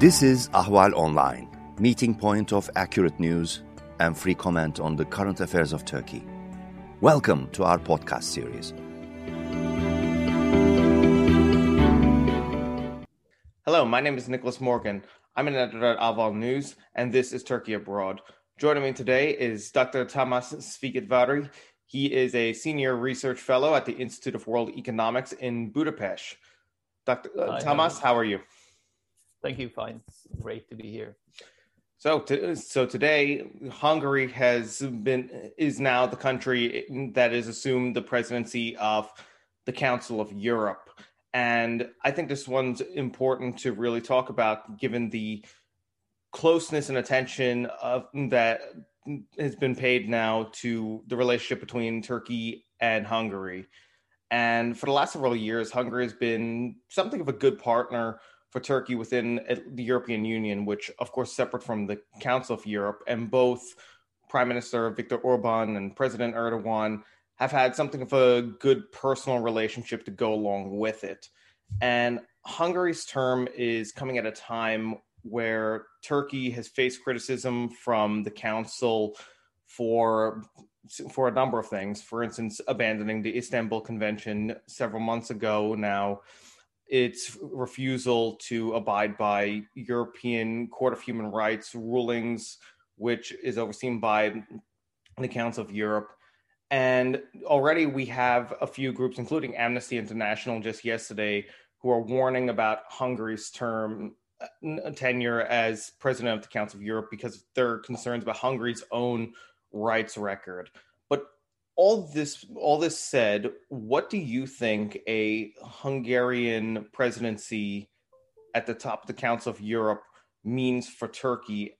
This is Ahval Online, meeting point of accurate news and free comment on the current affairs of Turkey. Welcome to our podcast series. Hello, my name is Nicholas Morgan. I'm an editor at Ahval News, and this is Turkey Abroad. Joining me today is Dr. Tamas Szigetvári. He is a senior research fellow at the Institute of World Economics in Budapest. Dr. Uh, Hi, Tamas, how are you? Thank you. Fine. Great to be here. So, to, so today, Hungary has been is now the country that has assumed the presidency of the Council of Europe, and I think this one's important to really talk about, given the closeness and attention of that has been paid now to the relationship between Turkey and Hungary. And for the last several years, Hungary has been something of a good partner for Turkey within eh, the European Union, which, of course, separate from the Council of Europe. And both Prime Minister Viktor Orban and President Erdogan have had something of a good personal relationship to go along with it. And Hungary's term is coming at a time where Turkey has faced criticism from the Council for for a number of things. For instance, abandoning the Istanbul Convention several months ago now its refusal to abide by European Court of Human Rights rulings, which is overseen by the Council of Europe. And already we have a few groups, including Amnesty International just yesterday, who are warning about Hungary's term uh, tenure as president of the Council of Europe because of their concerns about Hungary's own rights record all this all this said, what do you think a Hungarian presidency at the top of the Council of Europe means for Turkey,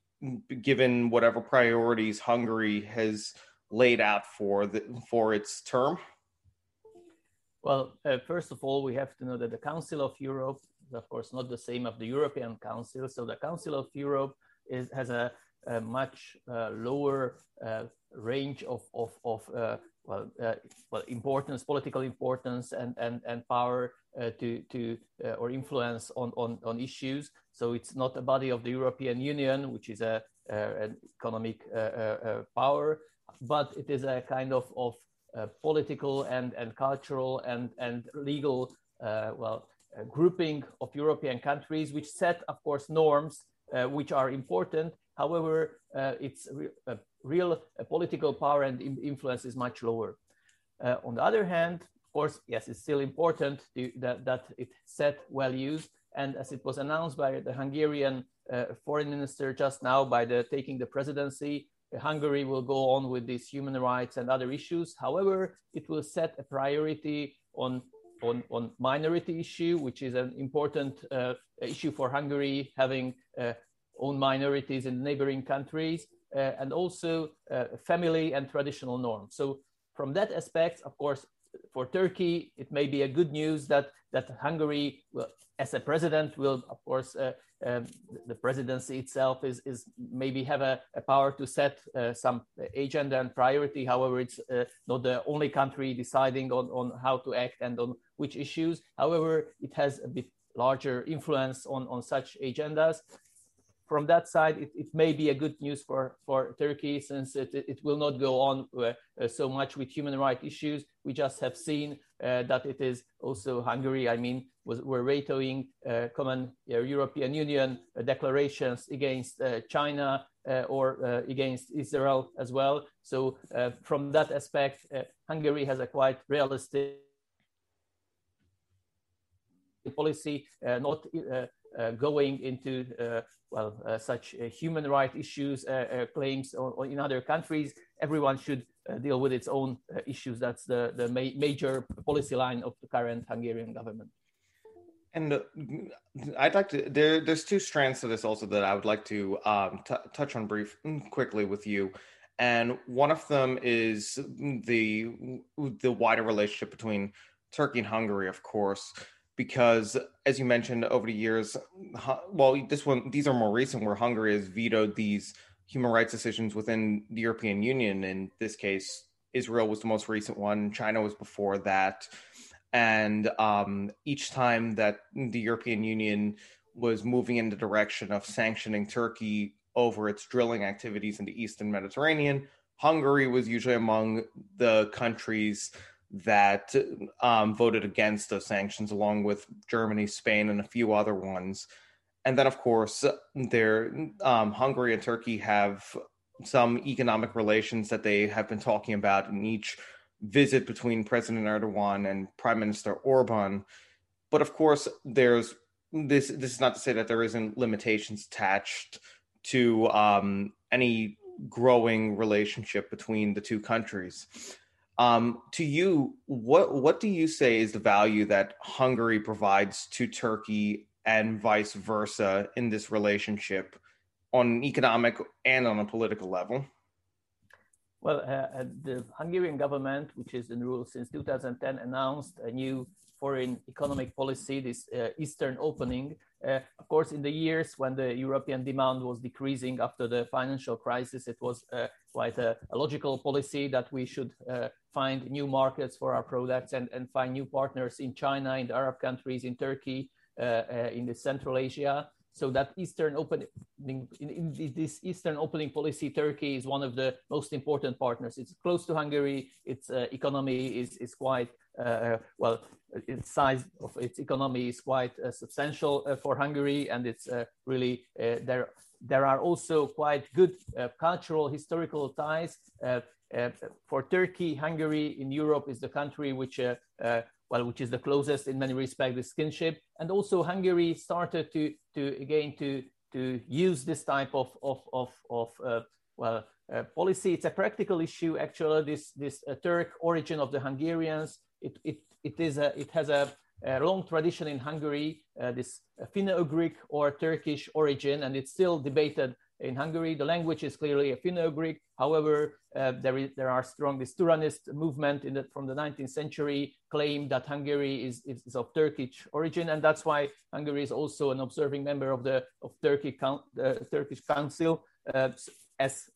given whatever priorities Hungary has laid out for the, for its term? Well, uh, first of all, we have to know that the Council of Europe is, of course, not the same of the European Council. So the Council of Europe is, has a, a much uh, lower uh, range of, of, of uh, well, uh, well, importance, political importance, and and and power uh, to to uh, or influence on, on on issues. So it's not a body of the European Union, which is a, an economic uh, uh, uh, power, but it is a kind of of political and and cultural and and legal well grouping of European countries, which set, of course, norms which are important. However, it's real uh, political power and influence is much lower. Uh, on the other hand, of course, yes, it's still important to, that, that it set values. And as it was announced by the Hungarian uh, foreign minister just now, by the taking the presidency, Hungary will go on with these human rights and other issues. However, it will set a priority on on, on minority issue, which is an important uh, issue for Hungary, having uh, own minorities in neighboring countries, uh, and also uh, family and traditional norms. So from that aspect, of course, for Turkey, it may be a good news that that Hungary, will, as a president, will of course uh, um, the presidency itself is is maybe have a, a power to set uh, some agenda and priority. However, it's uh, not the only country deciding on on how to act and on which issues. However, it has a bit larger influence on on such agendas from that side, it, it, may be a good news for, for Turkey since it, it will not go on uh, uh, so much with human rights issues. We just have seen uh, that it is also Hungary, I mean, was, were vetoing uh, common uh, European Union uh, declarations against China or against Israel as well. So from that aspect, Hungary has a quite realistic policy, not going into well, uh, such uh, human rights issues, uh, claims or, or, in other countries. Everyone should deal with its own issues. That's the, the ma major policy line of the current Hungarian government. And I'd like to. There, there's two strands to this also that I would like to um, touch on brief mm, quickly with you. And one of them is the the wider relationship between Turkey and Hungary, of course because as you mentioned over the years well this one these are more recent where hungary has vetoed these human rights decisions within the european union in this case israel was the most recent one china was before that and um, each time that the european union was moving in the direction of sanctioning Turkey over its drilling activities in the Eastern Mediterranean. Hungary was usually among the countries that um, voted against those sanctions, along with Germany, Spain, and a few other ones. And then, of course, there um, Hungary and Turkey have some economic relations that they have been talking about in each visit between President Erdogan and Prime Minister Orban. But of course, there's this. This is not to say that there isn't limitations attached to um, any growing relationship between the two countries. Um, to you, what what do you say is the value that Hungary provides to Turkey and vice versa in this relationship on an economic and on a political level? Well, uh, uh the Hungarian government, which is in rule since 2010, announced a new foreign economic policy, this uh, Eastern opening. Uh, of course, in the years when the European demand was decreasing after the financial crisis, it was uh, quite a, a, logical policy that we should find new markets for our products and, and find new partners in China, in the Arab countries, in Turkey, in the Central Asia. So that Eastern opening, in, in, this Eastern opening policy, Turkey is one of the most important partners. It's close to Hungary. Its uh, economy is, is quite uh, well. Its size of its economy is quite uh, substantial uh, for Hungary, and it's really there. There are also quite good cultural, historical ties. for Turkey, Hungary in Europe is the country which well, which is the closest in many respects the skinship. And also Hungary started to, to again, to, to use this type of, of, of, of uh, well, uh, policy. It's a practical issue, actually, this, this uh, Turk origin of the Hungarians. It, it, it, is a, it has a, a long tradition in Hungary, uh, this Finno-Ugric or Turkish origin, and it's still debated in Hungary. The language is clearly a Finno-Ugric. However, uh, there, is, there are strong, this Turanist movement in the, from the 19th century claim that Hungary is, is, is, of Turkish origin. And that's why Hungary is also an observing member of the of Turkey, uh, Turkish Council uh, as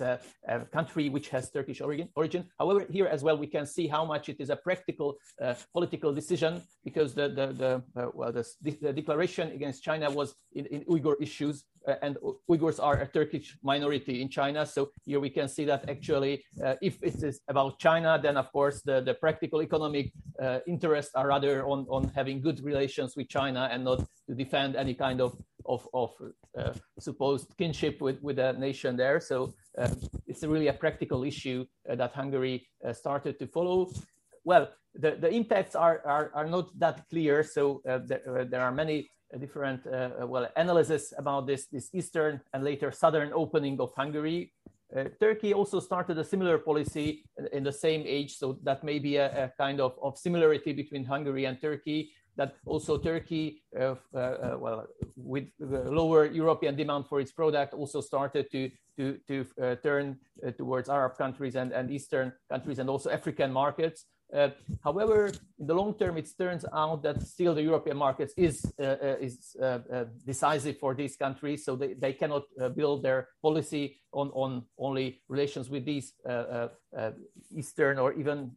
a, a, country which has Turkish origin, origin. However, here as well, we can see how much it is a practical uh, political decision because the, the, the uh, well, the, the, declaration against China was in, in Uyghur issues uh, and Uyghurs are a Turkish minority in China. So here we can see that actually, uh, if it is about China, then of course the, the practical economic uh, interests are rather on, on having good relations with China and not to defend any kind of, of, of uh, supposed kinship with, with a nation there. So uh, it's really a practical issue uh, that Hungary started to follow. Well, the, the impacts are, are, are not that clear. So there, there are many different uh, well analysis about this this eastern and later southern opening of Hungary. Uh, Turkey also started a similar policy in the same age, so that may be a, a kind of, of similarity between Hungary and Turkey. That also Turkey, uh, uh, uh well, with lower European demand for its product, also started to to to uh, turn towards Arab countries and, and Eastern countries and also African markets. Uh, however, in the long term, it turns out that still the European markets is, uh, uh is uh, uh, decisive for these countries. So they, they cannot uh, build their policy on, on only relations with these Eastern or even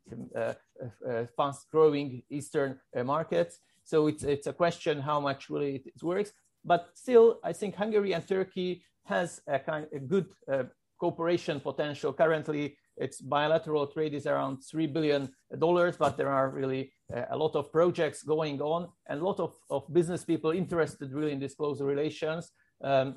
fast growing Eastern markets. So it's, it's a question how much really it works. But still, I think Hungary and Turkey has a kind of good cooperation potential. Currently, its bilateral trade is around $3 billion, but there are really uh, a lot of projects going on and a lot of, of business people interested really in these close relations. Um,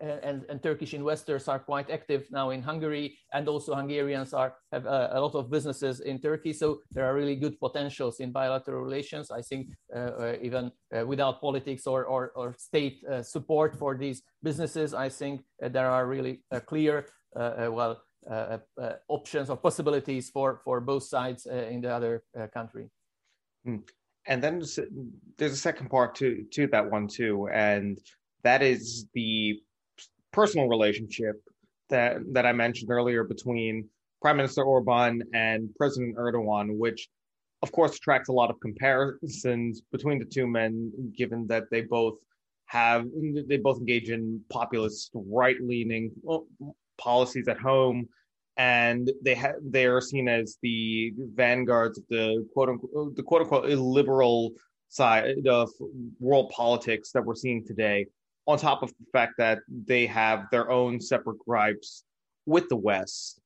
and, and, Turkish investors are quite active now in Hungary, and also Hungarians are have a, a, lot of businesses in Turkey. So there are really good potentials in bilateral relations. I think uh, uh, even uh, without politics or, or, or state uh, support for these businesses, I think uh, there are really clear, uh, well, uh, uh, options or possibilities for for both sides uh, in the other country. Hmm. And then there's a second part to to that one too, and that is the personal relationship that that I mentioned earlier between Prime Minister Orban and President Erdogan, which of course attracts a lot of comparisons between the two men, given that they both have they both engage in populist right leaning policies at home and they ha- they are seen as the vanguards of the quote unquote the quote unquote illiberal side of world politics that we're seeing today. On top of the fact that they have their own separate gripes with the West,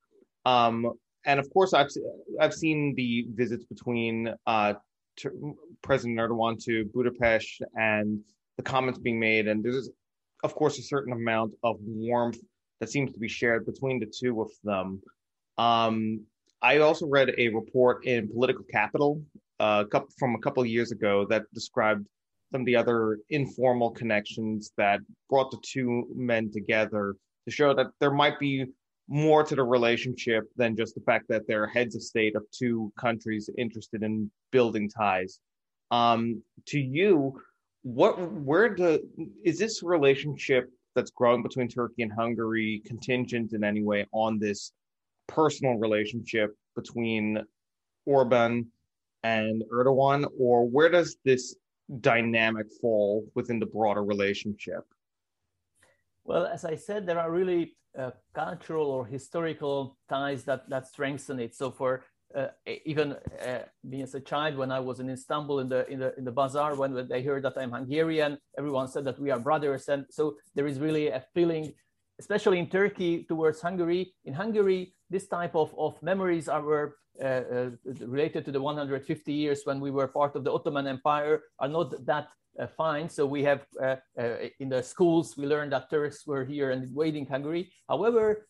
um, and of course, I've I've seen the visits between uh, President Erdogan to Budapest and the comments being made, and there's of course a certain amount of warmth that seems to be shared between the two of them. Um, I also read a report in Political Capital uh, from a couple years ago that described some of the other informal connections that brought the two men together to show that there might be more to the relationship than just the fact that they're heads of state of two countries interested in building ties. Um, to you, what where the is this relationship that's growing between Turkey and Hungary contingent in any way on this personal relationship between Orban and Erdogan, or where does this dynamic fall within the broader relationship? Well, as I said, there are really uh, cultural or historical ties that that strengthen it. So for uh, even uh, being as a child, when I was in Istanbul in the in the in the bazaar, when they heard that I'm Hungarian, everyone said that we are brothers, and so there is really a feeling, especially in Turkey, towards Hungary. In Hungary, this type of, of memories are were, uh, uh, related to the 150 years when we were part of the Ottoman Empire are not that uh, fine. So we have uh, uh, in the schools we learned that Turks were here and invading Hungary. However,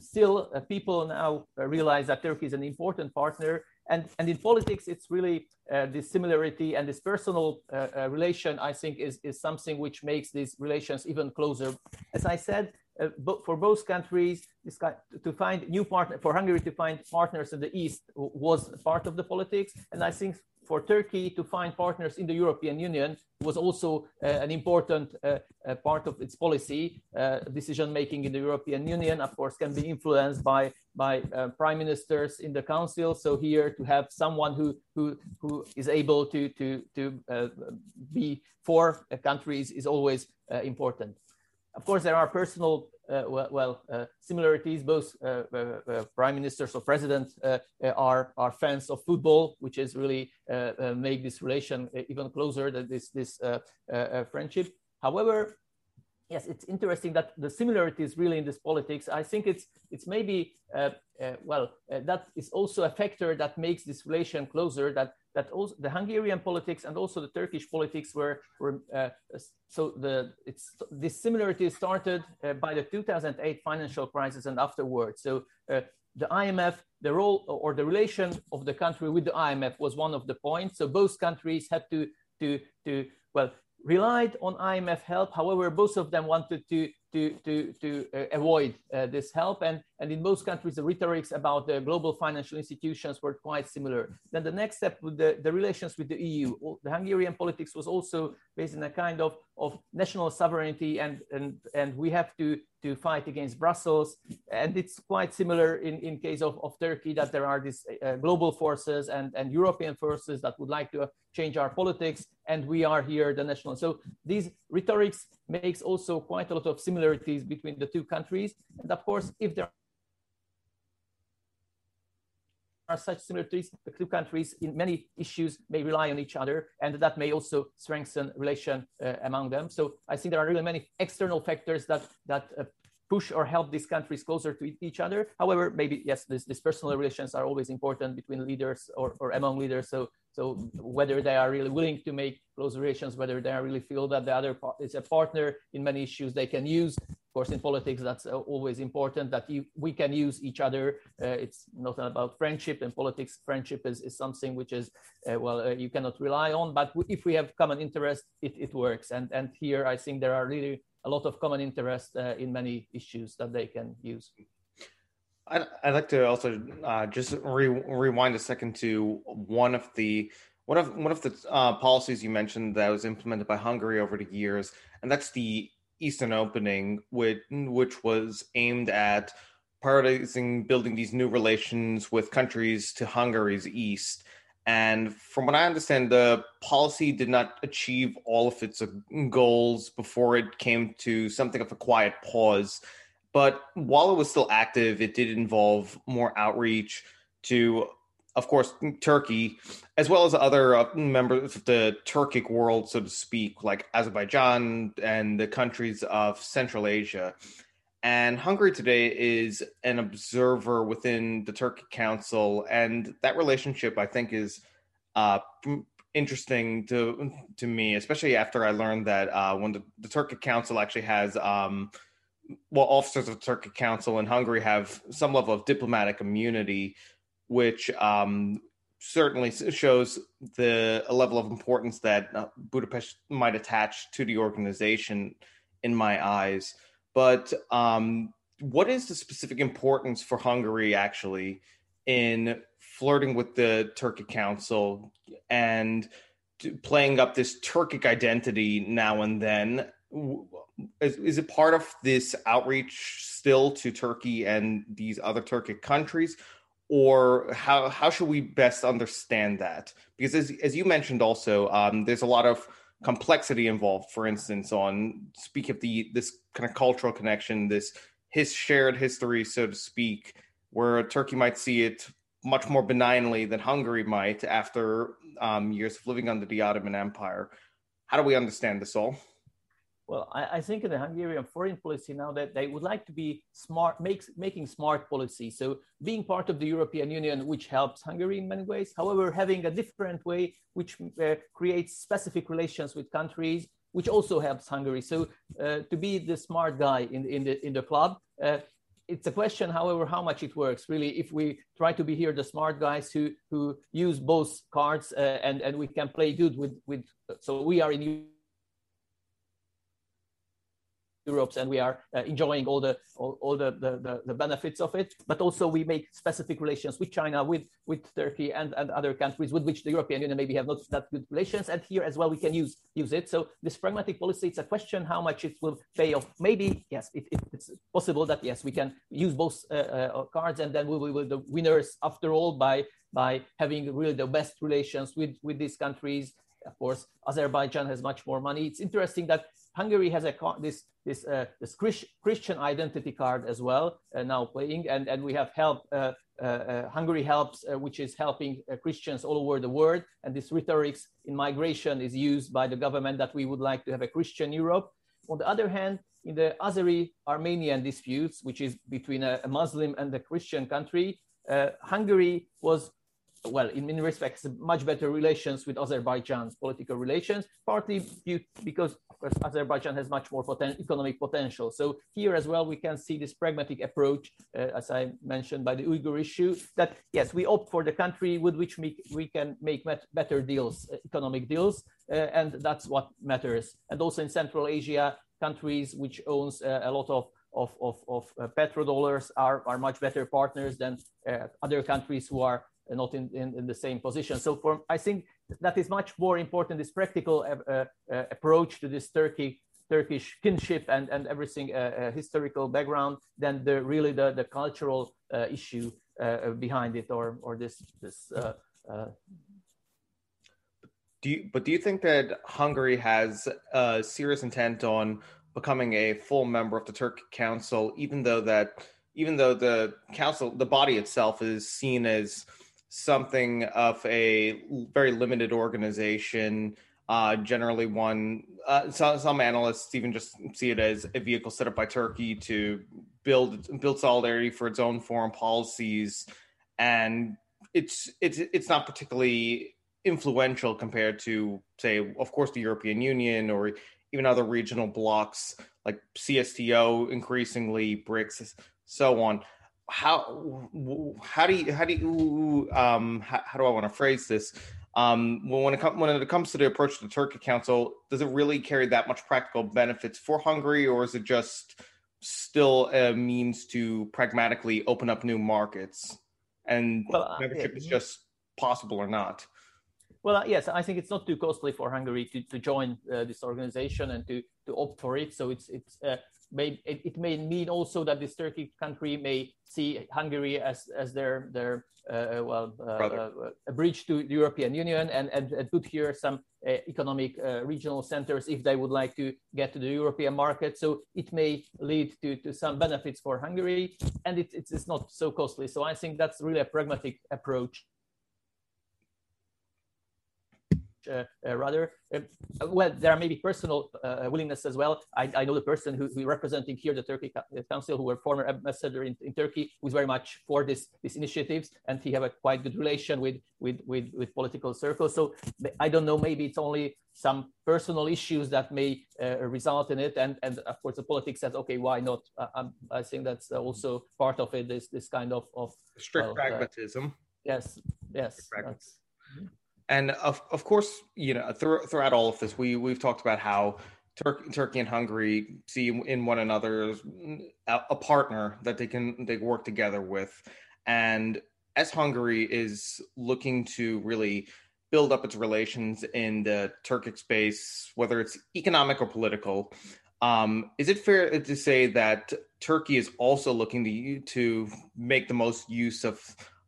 still people now realize that Turkey is an important partner. And, and in politics, it's really this similarity and this personal relation, I think, is, is something which makes these relations even closer. As I said, uh, for both countries, to find new partner for Hungary to find partners in the east was part of the politics, and I think for Turkey to find partners in the European Union was also uh, an important uh, uh, part of its policy. Uh, decision making in the European Union, of course, can be influenced by by uh, prime ministers in the council. So here to have someone who who who is able to to to be for countries is always important. Of course, there are personal uh, well, uh, similarities. Both uh, uh, uh prime ministers or presidents uh, are are fans of football, which is really make this relation even closer. Than this this friendship. However, yes, it's interesting that the similarities really in this politics. I think it's it's maybe uh, uh, well uh, that is also a factor that makes this relation closer. That that also the Hungarian politics and also the Turkish politics were were so the it's this similarity started by the 2008 financial crisis and afterwards. So the IMF, the role or the relation of the country with the IMF was one of the points. So both countries had to to to well relied on IMF help. However, both of them wanted to to to to uh, avoid uh, this help, and and in most countries, the rhetorics about the global financial institutions were quite similar. Then the next step with the, the relations with the EU, the Hungarian politics was also based in a kind of of national sovereignty, and and and we have to to fight against Brussels. And it's quite similar in, in case of, of Turkey that there are these uh, global forces and, and European forces that would like to change our politics. And we are here, the national. So these rhetorics makes also quite a lot of similarities between the two countries. And of course, if there are such similarities, the two countries in many issues may rely on each other, and that may also strengthen relation uh, among them. So I think there are really many external factors that that uh, push or help these countries closer to each other. However, maybe yes, these, personal relations are always important between leaders or, or among leaders. So so whether they are really willing to make close relations, whether they really feel that the other is a partner in many issues they can use. Of course, in politics, that's uh, always important that you, we can use each other. Uh, it's not about friendship and politics. Friendship is, is something which is, uh, well, uh, you cannot rely on. But if we have common interest, it, it works. And, and here, I think there are really a lot of common interest uh, in many issues that they can use. I'd, I'd like to also uh, just re- rewind a second to one of the one of one of the uh, policies you mentioned that was implemented by Hungary over the years, and that's the Eastern Opening, which which was aimed at prioritizing building these new relations with countries to Hungary's east. And from what I understand, the policy did not achieve all of its goals before it came to something of a quiet pause But while it was still active, it did involve more outreach to, of course, Turkey, as well as other uh, members of the Turkic world, so to speak, like Azerbaijan and the countries of Central Asia. And Hungary today is an observer within the Turkic Council, and that relationship, I think, is uh, interesting to to me, especially after I learned that uh, when the, the Turkic Council actually has, um, well, officers of the Turkic Council in Hungary have some level of diplomatic immunity, which um, certainly shows the level of importance that uh, Budapest might attach to the organization, in my eyes. But um, what is the specific importance for Hungary actually in flirting with the Turkic Council and playing up this Turkic identity now and then? Is, is it part of this outreach still to Turkey and these other Turkic countries? Or how how should we best understand that? Because as as you mentioned, also um, there's a lot of complexity involved for instance on speak of the this kind of cultural connection this his shared history so to speak where turkey might see it much more benignly than hungary might after um, years of living under the ottoman empire how do we understand this all well, I, I, think in the Hungarian foreign policy now that they would like to be smart, makes, making smart policy. So being part of the European Union, which helps Hungary in many ways. However, having a different way, which uh, creates specific relations with countries, which also helps Hungary. So uh, to be the smart guy in, in the in the club. Uh, it's a question, however, how much it works. Really, if we try to be here the smart guys who who use both cards uh, and and we can play good with with. So we are in Europe and we are uh, enjoying all the all, all the, the, the, benefits of it. But also we make specific relations with China, with with Turkey and, and other countries with which the European Union maybe have not that good relations. And here as well we can use use it. So this pragmatic policy, it's a question how much it will pay off. Maybe yes, it, it, it's possible that yes we can use both uh, uh, cards and then we will be the winners after all by by having really the best relations with with these countries of course, Azerbaijan has much more money. It's interesting that Hungary has a this this uh, this Christian identity card as well uh, now playing, and and we have help. Uh, uh, uh Hungary helps, which is helping Christians all over the world, and this rhetoric in migration is used by the government that we would like to have a Christian Europe. On the other hand, in the Azeri-Armenian disputes, which is between a, a Muslim and a Christian country, Hungary was well, in many respects, much better relations with Azerbaijan's political relations, partly because of course, Azerbaijan has much more poten- economic potential. So here as well, we can see this pragmatic approach, uh, as I mentioned, by the Uyghur issue, that yes, we opt for the country with which we, we can make better deals, uh, economic deals, uh, and that's what matters. And also in Central Asia, countries which owns uh, a lot of of, of, of uh, petrodollars are, are much better partners than uh, other countries who are not in, in, in, the same position. So for I think that is much more important, this practical uh, uh, approach to this Turkey, Turkish kinship and, and everything, uh, uh historical background, than the really the, the cultural uh, issue uh, behind it or, or this, this do you, but do you think that Hungary has a serious intent on becoming a full member of the Turkic Council, even though that even though the council, the body itself, is seen as something of a very limited organization. Uh, generally, one uh, some, some analysts even just see it as a vehicle set up by Turkey to build build solidarity for its own foreign policies, and it's it's it's not particularly influential compared to, say, of course, the European Union or even other regional blocks like CSTO, increasingly BRICS, so on how how do you how do you um how, how do I want to phrase this? Um, when it comes when it comes to the approach to the Turkic Council, does it really carry that much practical benefits for Hungary, or is it just still a means to pragmatically open up new markets? And well, uh, membership is just possible or not. Well, uh, yes, I think it's not too costly for Hungary to, to join uh, this organization and to, to opt for it. So it's it's uh, may it, it, may mean also that this Turkey country may see Hungary as as their their uh, well uh, a bridge to the European Union and and, and put here some uh, economic uh, regional centers if they would like to get to the European market. So it may lead to, to some benefits for Hungary, and it, it's, it's not so costly. So I think that's really a pragmatic approach uh, uh, rather. Uh, well, there are maybe personal willingness as well. I, I know the person who, who representing here the Turkic Council, who were former ambassador in, in Turkey, who's very much for this these initiatives, and he have a quite good relation with with with, with political circles. So I don't know. Maybe it's only some personal issues that may uh, result in it and and of course the politics says okay why not uh, i think that's also part of it this this kind of of strict pragmatism uh, yes yes and of of course, you know, th- throughout all of this, we we've talked about how Tur- Turkey and Hungary see in one another a, a partner that they can they work together with, and as Hungary is looking to really build up its relations in the Turkic space, whether it's economic or political. Um, is it fair to say that Turkey is also looking to to make the most use of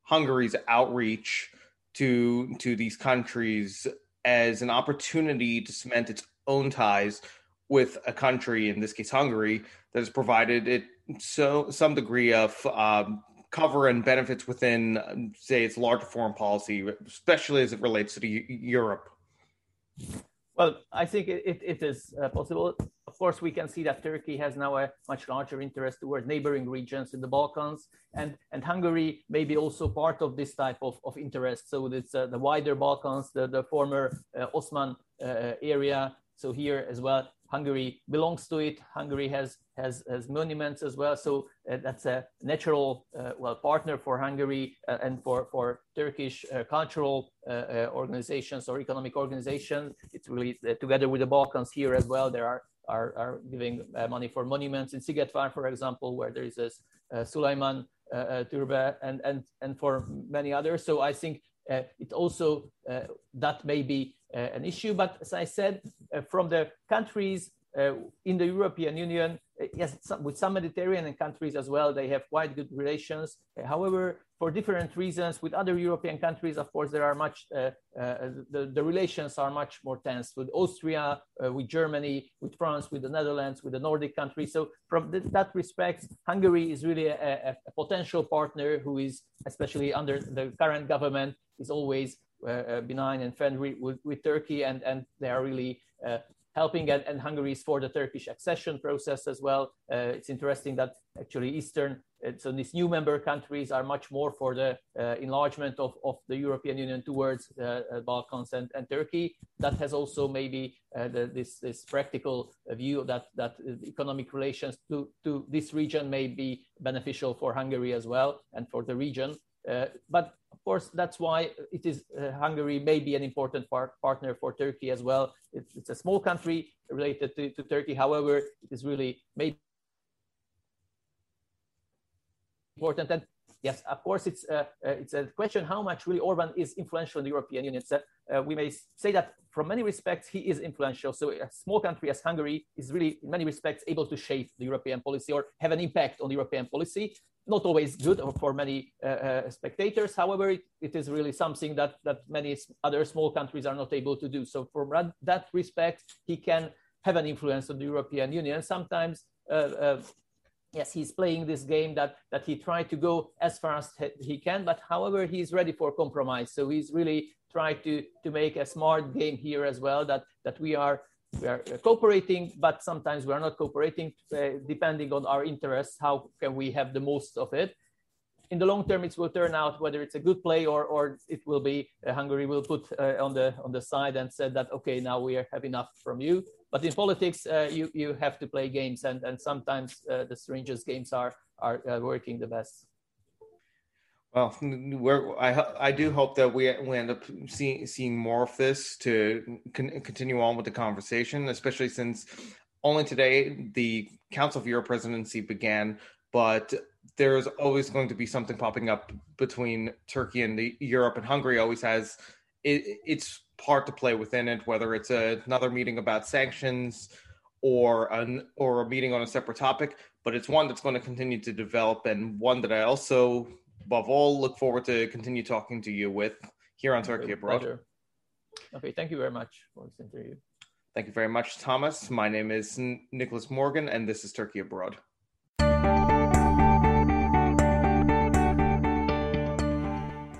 Hungary's outreach to to these countries as an opportunity to cement its own ties with a country, in this case Hungary, that has provided it so some degree of um, cover and benefits within, say, its larger foreign policy, especially as it relates to Europe. Well, I think it, it is uh, possible. Of course, we can see that Turkey has now a much larger interest toward neighboring regions in the Balkans, and, and Hungary may be also part of this type of, of interest. So it's uh, the wider Balkans, the, the former uh, Ottoman uh, area. So here as well, Hungary belongs to it. Hungary has has, has monuments as well. So uh, that's a natural uh, well partner for Hungary uh, and for for Turkish cultural organizations or economic organizations. It's really together with the Balkans here as well. There are are, are giving money for monuments in Szigetvár, for example, where there is this Sulaiman Türbe and and and for many others. So I think it also that may be uh, an issue. But as I said, uh, from the countries uh, in the European Union, yes, with some Mediterranean countries as well, they have quite good relations. however, for different reasons, with other European countries, of course, there are much uh, uh, the, the relations are much more tense with Austria, uh, with Germany, with France, with the Netherlands, with the Nordic countries. So, from th- that respect, Hungary is really a, a, potential partner who is, especially under the current government, is always uh, uh, benign and friendly with, with Turkey, and, and they are really uh, helping and, and Hungary is for the Turkish accession process as well. Uh, it's interesting that actually Eastern, uh, so these new member countries are much more for the uh, enlargement of, of the European Union towards the Balkans and, and Turkey. That has also maybe the, this, this practical view that, that economic relations to, to this region may be beneficial for Hungary as well and for the region. Uh, but course, that's why it is uh, Hungary may be an important part, partner for Turkey as well. It's, it's a small country related to, to, Turkey. However, it is really maybe important. And yes, of course, it's uh, uh, it's a question how much really Orban is influential in the European Union. Uh, we may say that from many respects he is influential. So a small country as Hungary is really, in many respects, able to shape the European policy or have an impact on the European policy not always good for many uh, uh, spectators. However, it, it is really something that, that many other small countries are not able to do. So from that respect, he can have an influence on the European Union. Sometimes, uh, yes, he's playing this game that, that he tried to go as far as he can, but however, he's ready for compromise. So he's really tried to, to make a smart game here as well, that, that we are we are cooperating, but sometimes we are not cooperating, uh, depending on our interests. How can we have the most of it? In the long term, it will turn out whether it's a good play or, or it will be uh, Hungary will put uh, on the on the side and said that okay, now we have enough from you. But in politics, uh, you you have to play games, and and sometimes uh, the strangest games are are uh, working the best. Well, I I do hope that we we end up seeing seeing more of this to con- continue on with the conversation, especially since only today the Council of Europe presidency began, but there's always going to be something popping up between Turkey and the Europe and Hungary always has it, its part to play within it, whether it's a, another meeting about sanctions or an or a meeting on a separate topic, but it's one that's going to continue to develop and one that I also, above all, look forward to continue talking to you with here on Turkey Abroad. Pleasure. Okay, thank you very much for this interview. Thank you very much, Thomas. My name is Nicholas Morgan, and this is Turkey Abroad.